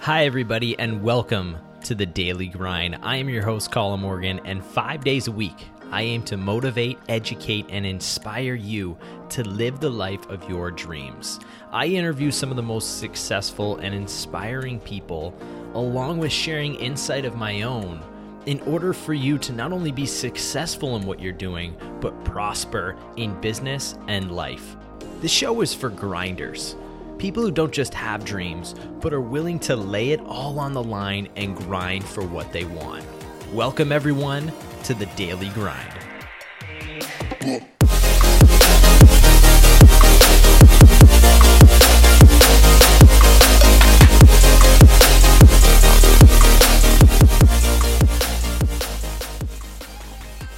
Hi, everybody, and welcome to the Daily Grind. I am your host, Colin Morgan, and five days a week, I aim to motivate, educate, and inspire you to live the life of your dreams. I interview some of the most successful and inspiring people, along with sharing insight of my own, in order for you to not only be successful in what you're doing, but prosper in business and life. The show is for grinders People who don't just have dreams, but are willing to lay it all on the line and grind for what they want. Welcome, everyone, to the Daily Grind.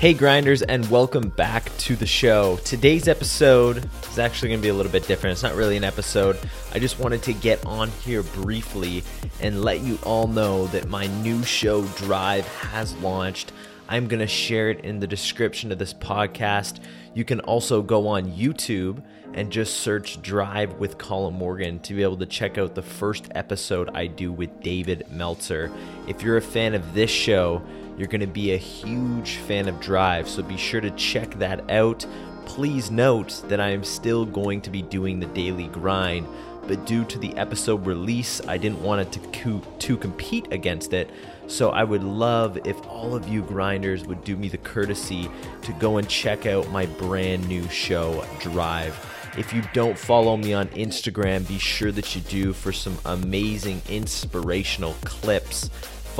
Hey, grinders, and welcome back to the show. Today's episode is actually going to be a little bit different. It's not really an episode. I just wanted to get on here briefly and let you all know that my new show, Drive, has launched. I'm going to share it in the description of this podcast. You can also go on YouTube and just search Drive with Colin Morgan to be able to check out the first episode I do with David Meltzer. If you're a fan of this show, you're going to be a huge fan of Drive, so be sure to check that out. Please note that I am still going to be doing the daily grind, but due to the episode release, I didn't want it to, co- to compete against it. So I would love if all of you grinders would do me the courtesy to go and check out my brand new show, Drive. If you don't follow me on Instagram, be sure that you do for some amazing inspirational clips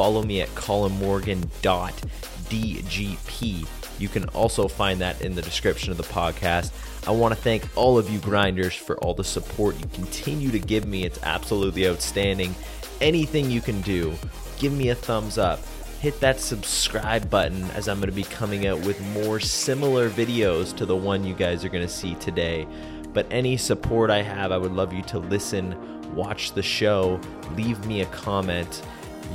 follow me at colinmorgan.dgp. You can also find that in the description of the podcast. I want to thank all of you grinders for all the support you continue to give me. It's absolutely outstanding. Anything you can do, give me a thumbs up. Hit that subscribe button as I'm going to be coming out with more similar videos to the one you guys are going to see today. But any support I have, I would love you to listen, watch the show, leave me a comment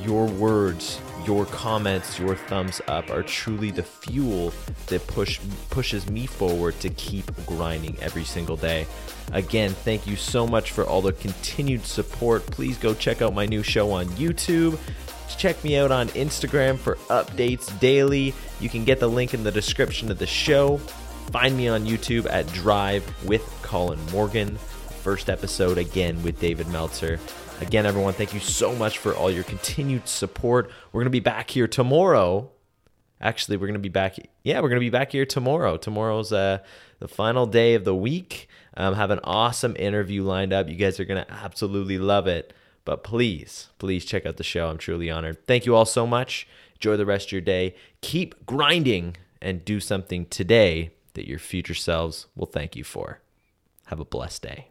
your words, your comments, your thumbs up are truly the fuel that push pushes me forward to keep grinding every single day. Again, thank you so much for all the continued support. Please go check out my new show on YouTube. Check me out on Instagram for updates daily. You can get the link in the description of the show. Find me on YouTube at Drive with Colin Morgan. First episode again with David Meltzer. Again, everyone, thank you so much for all your continued support. We're going to be back here tomorrow. Actually, we're going to be back. Yeah, we're going to be back here tomorrow. Tomorrow's uh, the final day of the week. Um, have an awesome interview lined up. You guys are going to absolutely love it. But please, please check out the show. I'm truly honored. Thank you all so much. Enjoy the rest of your day. Keep grinding and do something today that your future selves will thank you for. Have a blessed day.